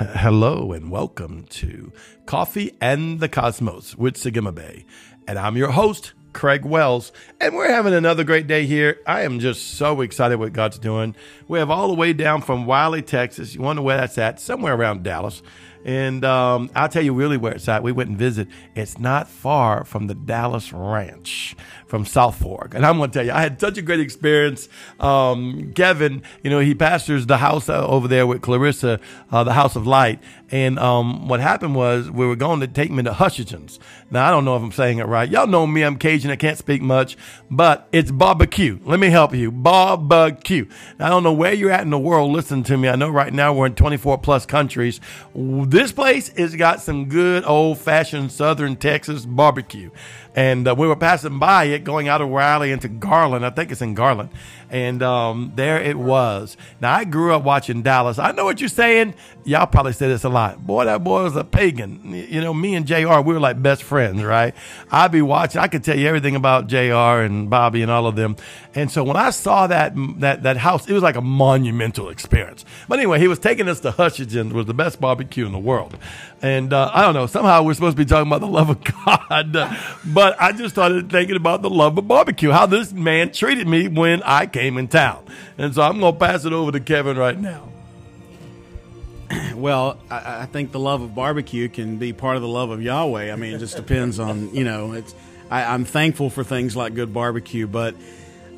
Hello and welcome to Coffee and the Cosmos with Sagima Bay. And I'm your host, Craig Wells, and we're having another great day here. I am just so excited what God's doing. We have all the way down from Wylie, Texas. You wonder where that's at? Somewhere around Dallas. And um, I'll tell you really where it's at. We went and visited. It's not far from the Dallas Ranch from South Fork. And I'm going to tell you, I had such a great experience. Um, Kevin, you know, he pastors the house uh, over there with Clarissa, uh, the House of Light. And um, what happened was we were going to take me to Hutchinson. Now, I don't know if I'm saying it right. Y'all know me, I'm Cajun, I can't speak much, but it's barbecue. Let me help you. Barbecue. I don't know where you're at in the world Listen to me. I know right now we're in 24 plus countries. This place has got some good old fashioned Southern Texas barbecue. And uh, we were passing by it going out of Wylie into Garland. I think it's in Garland. And um, there it was. Now, I grew up watching Dallas. I know what you're saying. Y'all probably say this a lot. Boy, that boy was a pagan. You know, me and JR, we were like best friends, right? I'd be watching. I could tell you everything about JR and Bobby and all of them. And so when I saw that that that house, it was like a monumental experience. But anyway, he was taking us to Hutchinson, was the best barbecue in the world. And uh, I don't know, somehow we're supposed to be talking about the love of God. but I just started thinking about the love of barbecue, how this man treated me when I came in town. And so I'm going to pass it over to Kevin right now. Well, I, I, think the love of barbecue can be part of the love of Yahweh. I mean, it just depends on you know. It's I, am thankful for things like good barbecue, but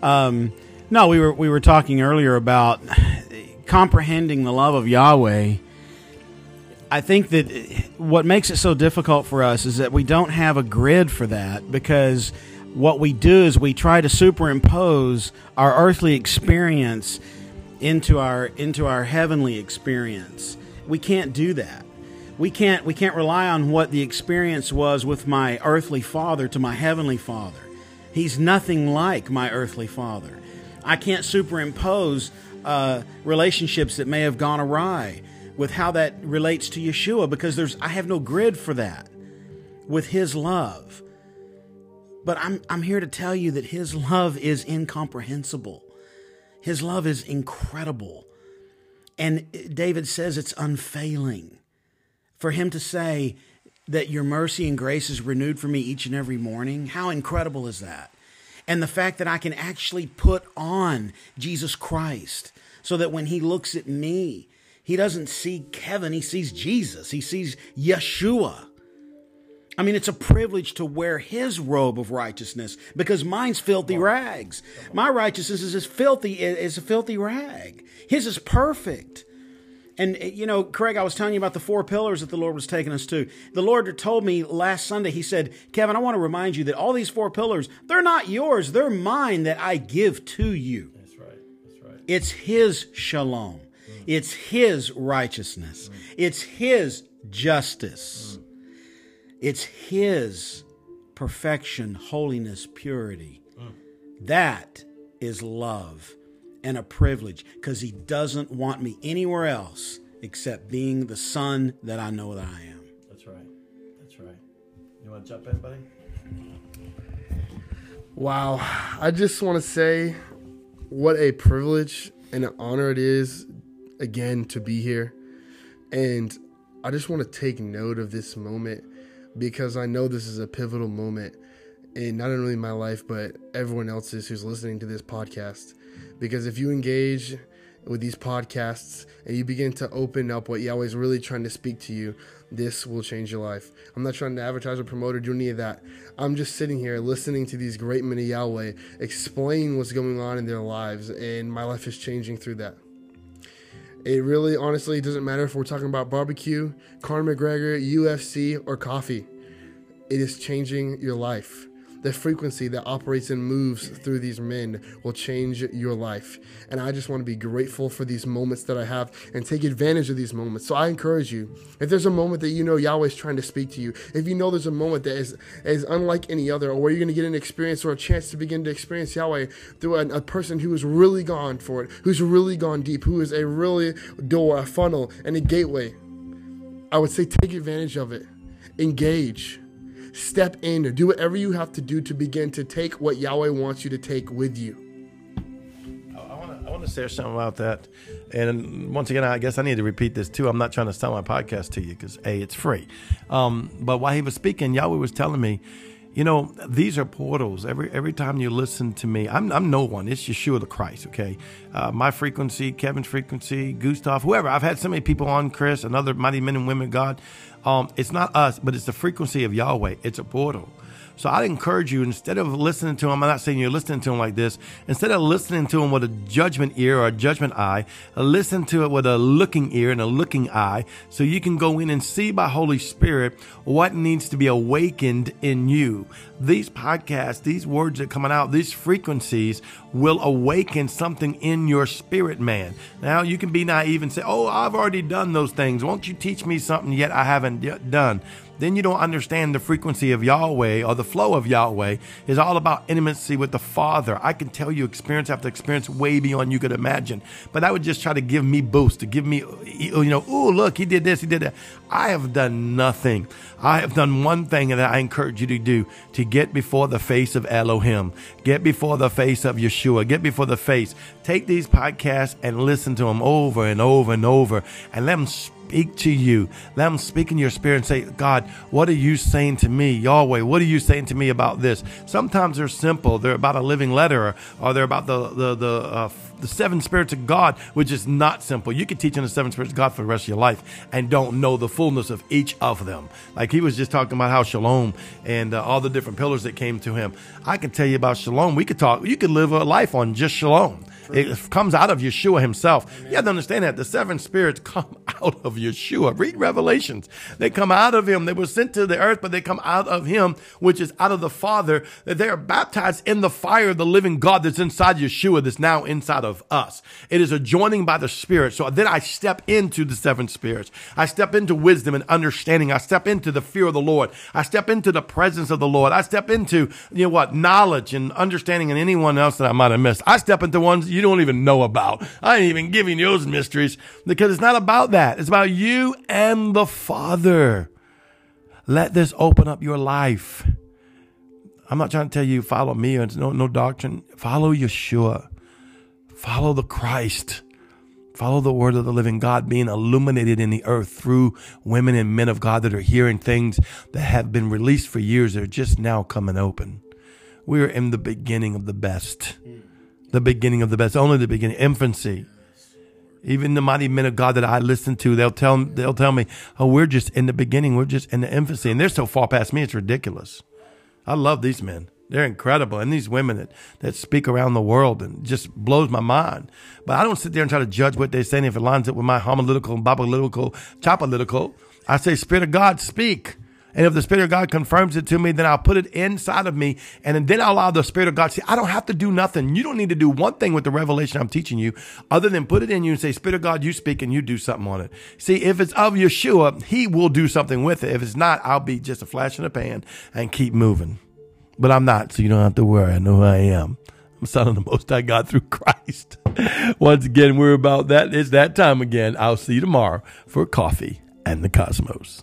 um, no, we were we were talking earlier about comprehending the love of Yahweh. I think that what makes it so difficult for us is that we don't have a grid for that because what we do is we try to superimpose our earthly experience into our into our heavenly experience. We can't do that. We can't we can't rely on what the experience was with my earthly father to my heavenly father. He's nothing like my earthly father. I can't superimpose uh, relationships that may have gone awry with how that relates to Yeshua because there's I have no grid for that with his love. But I'm I'm here to tell you that his love is incomprehensible. His love is incredible. And David says it's unfailing. For him to say that your mercy and grace is renewed for me each and every morning, how incredible is that? And the fact that I can actually put on Jesus Christ so that when he looks at me, he doesn't see Kevin, he sees Jesus, he sees Yeshua. I mean, it's a privilege to wear his robe of righteousness because mine's filthy rags. My righteousness is as filthy as a filthy rag. His is perfect. And, you know, Craig, I was telling you about the four pillars that the Lord was taking us to. The Lord told me last Sunday, He said, Kevin, I want to remind you that all these four pillars, they're not yours, they're mine that I give to you. That's right. That's right. It's His shalom, mm. it's His righteousness, mm. it's His justice. Mm. It's His perfection, holiness, purity. Mm. That is love and a privilege because He doesn't want me anywhere else except being the son that I know that I am. That's right. That's right. You want to jump in, buddy? Wow. I just want to say what a privilege and an honor it is again to be here. And I just want to take note of this moment because I know this is a pivotal moment in not only my life, but everyone else's who's listening to this podcast. Because if you engage with these podcasts and you begin to open up what Yahweh is really trying to speak to you, this will change your life. I'm not trying to advertise or promote or do any of that. I'm just sitting here listening to these great men of Yahweh explain what's going on in their lives, and my life is changing through that. It really, honestly, doesn't matter if we're talking about barbecue, Conor McGregor, UFC, or coffee. It is changing your life. The frequency that operates and moves through these men will change your life. And I just want to be grateful for these moments that I have and take advantage of these moments. So I encourage you, if there's a moment that you know Yahweh is trying to speak to you, if you know there's a moment that is, is unlike any other, or where you're going to get an experience or a chance to begin to experience Yahweh through a, a person who is really gone for it, who's really gone deep, who is a really door, a funnel, and a gateway, I would say take advantage of it. Engage step in or do whatever you have to do to begin to take what Yahweh wants you to take with you. I want to want to share something about that. And once again, I guess I need to repeat this too. I'm not trying to sell my podcast to you because a it's free. Um, but while he was speaking, Yahweh was telling me, you know, these are portals. Every every time you listen to me, I'm, I'm no one. It's Yeshua the Christ, okay? Uh, my frequency, Kevin's frequency, Gustav, whoever. I've had so many people on, Chris, and other mighty men and women God. Um, it's not us, but it's the frequency of Yahweh. It's a portal. So I'd encourage you, instead of listening to him, I'm not saying you're listening to him like this, instead of listening to him with a judgment ear or a judgment eye, listen to it with a looking ear and a looking eye so you can go in and see by Holy Spirit what needs to be awakened in you. These podcasts, these words that coming out, these frequencies will awaken something in your spirit, man. Now you can be naive and say, Oh, I've already done those things. Won't you teach me something yet I haven't yet done? Then you don't understand the frequency of Yahweh or the flow of Yahweh is all about intimacy with the Father. I can tell you experience after experience way beyond you could imagine. But I would just try to give me boost, to give me, you know, oh, look, he did this, he did that. I have done nothing. I have done one thing that I encourage you to do to get before the face of Elohim, get before the face of Yeshua, get before the face. Take these podcasts and listen to them over and over and over and let them speak to you. Let them speak in your spirit and say, God, what are you saying to me? Yahweh, what are you saying to me about this? Sometimes they're simple. They're about a living letter or they're about the, the, the, uh, the seven spirits of God, which is not simple. You could teach on the seven spirits of God for the rest of your life and don't know the fullness of each of them. Like he was just talking about how shalom and uh, all the different pillars that came to him. I can tell you about shalom. We could talk, you could live a life on just shalom. It comes out of Yeshua himself. Amen. You have to understand that the seven spirits come out of Yeshua. Read Revelations. They come out of him. They were sent to the earth, but they come out of him, which is out of the Father. That they are baptized in the fire of the living God that's inside Yeshua, that's now inside of us. It is a joining by the Spirit. So then I step into the seven spirits. I step into wisdom and understanding. I step into the fear of the Lord. I step into the presence of the Lord. I step into, you know what, knowledge and understanding and anyone else that I might have missed. I step into ones you don't even know about. I ain't even giving you those mysteries because it's not about that. It's about you and the Father. Let this open up your life. I'm not trying to tell you follow me or no, no doctrine. Follow Yeshua. Follow the Christ. Follow the word of the living God being illuminated in the earth through women and men of God that are hearing things that have been released for years that are just now coming open. We are in the beginning of the best the beginning of the best, only the beginning, infancy. Even the mighty men of God that I listen to, they'll tell they'll tell me, "Oh, we're just in the beginning. We're just in the infancy," and they're so far past me, it's ridiculous. I love these men; they're incredible, and these women that that speak around the world and just blows my mind. But I don't sit there and try to judge what they're saying if it lines up with my homiletical, biblical, chopolitical. I say, Spirit of God, speak. And if the Spirit of God confirms it to me, then I'll put it inside of me. And then I'll allow the Spirit of God see, I don't have to do nothing. You don't need to do one thing with the revelation I'm teaching you other than put it in you and say, Spirit of God, you speak and you do something on it. See, if it's of Yeshua, he will do something with it. If it's not, I'll be just a flash in the pan and keep moving. But I'm not, so you don't have to worry. I know who I am. I'm son of the Most High God through Christ. Once again, we're about that. It's that time again. I'll see you tomorrow for coffee and the cosmos.